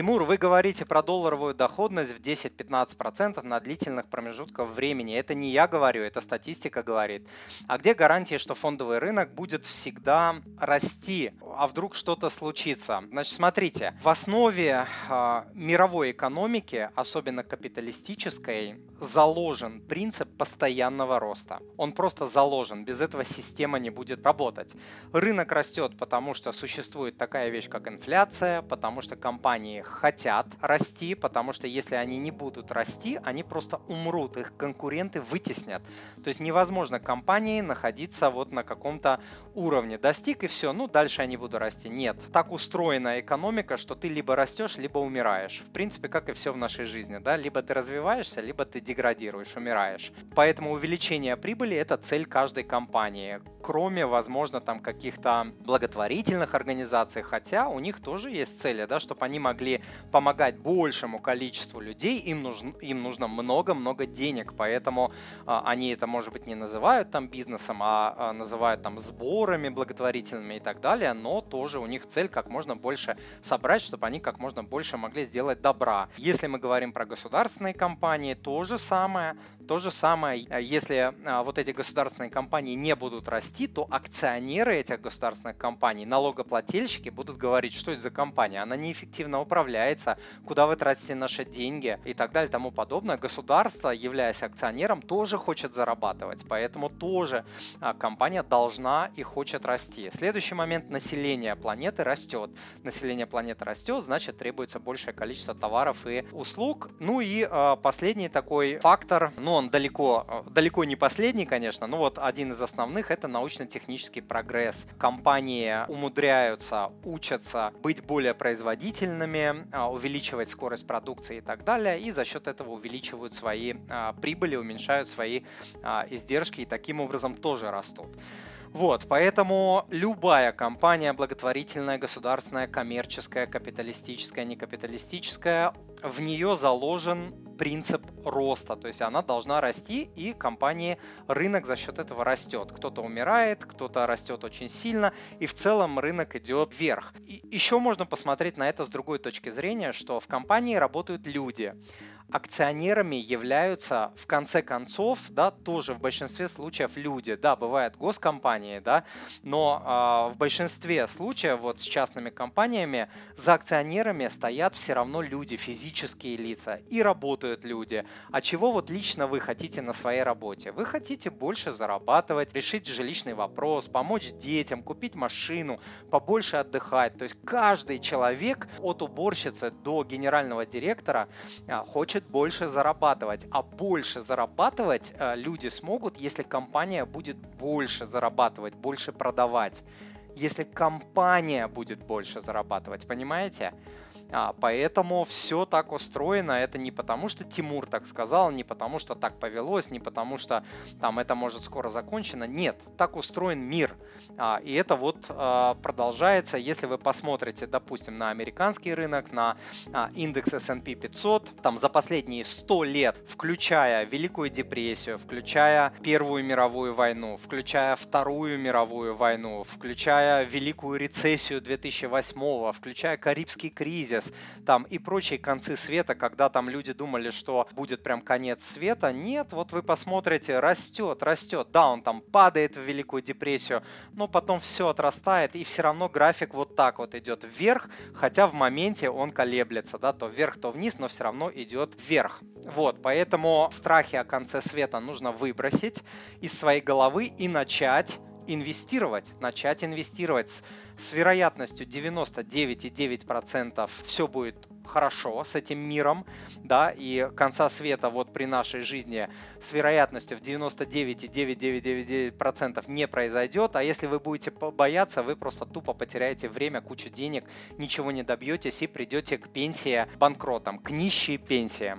Тимур, вы говорите про долларовую доходность в 10-15% на длительных промежутках времени. Это не я говорю, это статистика говорит. А где гарантия, что фондовый рынок будет всегда расти? А вдруг что-то случится? Значит, смотрите, в основе э, мировой экономики, особенно капиталистической, заложен принцип постоянного роста. Он просто заложен, без этого система не будет работать. Рынок растет, потому что существует такая вещь, как инфляция, потому что компании хотят расти, потому что если они не будут расти, они просто умрут, их конкуренты вытеснят. То есть невозможно компании находиться вот на каком-то уровне. Достиг и все, ну дальше они будут расти. Нет. Так устроена экономика, что ты либо растешь, либо умираешь. В принципе, как и все в нашей жизни, да, либо ты развиваешься, либо ты деградируешь, умираешь. Поэтому увеличение прибыли это цель каждой компании. Кроме, возможно, там каких-то благотворительных организаций, хотя у них тоже есть цели, да, чтобы они могли помогать большему количеству людей, им, нужно им нужно много-много денег, поэтому а, они это, может быть, не называют там бизнесом, а, а называют там сборами благотворительными и так далее, но тоже у них цель как можно больше собрать, чтобы они как можно больше могли сделать добра. Если мы говорим про государственные компании, то же самое, то же самое, если а, вот эти государственные компании не будут расти, то акционеры этих государственных компаний, налогоплательщики будут говорить, что это за компания, она неэффективно управляется, куда вы тратите наши деньги и так далее тому подобное. Государство, являясь акционером, тоже хочет зарабатывать, поэтому тоже а, компания должна и хочет расти. Следующий момент, население планеты растет. Население планеты растет, значит требуется большее количество товаров и услуг. Ну и э, последний такой фактор, ну он далеко, а, далеко не последний, конечно, но вот один из основных это научно-технический прогресс. Компании умудряются, учатся быть более производительными, увеличивать скорость продукции и так далее, и за счет этого увеличивают свои а, прибыли, уменьшают свои а, издержки и таким образом тоже растут. Вот, поэтому любая компания, благотворительная, государственная, коммерческая, капиталистическая, некапиталистическая, в нее заложен принцип роста, то есть она должна расти, и компании рынок за счет этого растет. Кто-то умирает, кто-то растет очень сильно, и в целом рынок идет вверх. И еще можно посмотреть на это с другой точки зрения, что в компании работают люди. Акционерами являются в конце концов, да, тоже в большинстве случаев люди. Да, бывают госкомпании, да, но э, в большинстве случаев вот с частными компаниями за акционерами стоят все равно люди, физические лица, и работают люди, а чего вот лично вы хотите на своей работе. Вы хотите больше зарабатывать, решить жилищный вопрос, помочь детям, купить машину, побольше отдыхать. То есть каждый человек от уборщицы до генерального директора а, хочет больше зарабатывать. А больше зарабатывать а, люди смогут, если компания будет больше зарабатывать, больше продавать. Если компания будет больше зарабатывать, понимаете? А, поэтому все так устроено. Это не потому, что Тимур так сказал, не потому, что так повелось, не потому, что там это может скоро закончено. Нет, так устроен мир. А, и это вот а, продолжается. Если вы посмотрите, допустим, на американский рынок, на а, индекс S&P 500, там за последние 100 лет, включая Великую депрессию, включая Первую мировую войну, включая Вторую мировую войну, включая Великую рецессию 2008, включая Карибский кризис, АЭС там и прочие концы света, когда там люди думали, что будет прям конец света. Нет, вот вы посмотрите, растет, растет. Да, он там падает в Великую депрессию, но потом все отрастает, и все равно график вот так вот идет вверх, хотя в моменте он колеблется, да, то вверх, то вниз, но все равно идет вверх. Вот, поэтому страхи о конце света нужно выбросить из своей головы и начать инвестировать, начать инвестировать с, с вероятностью 99,9% все будет хорошо с этим миром, да, и конца света вот при нашей жизни с вероятностью в 99,9999% не произойдет, а если вы будете бояться, вы просто тупо потеряете время, кучу денег, ничего не добьетесь и придете к пенсии банкротам, к нищей пенсии.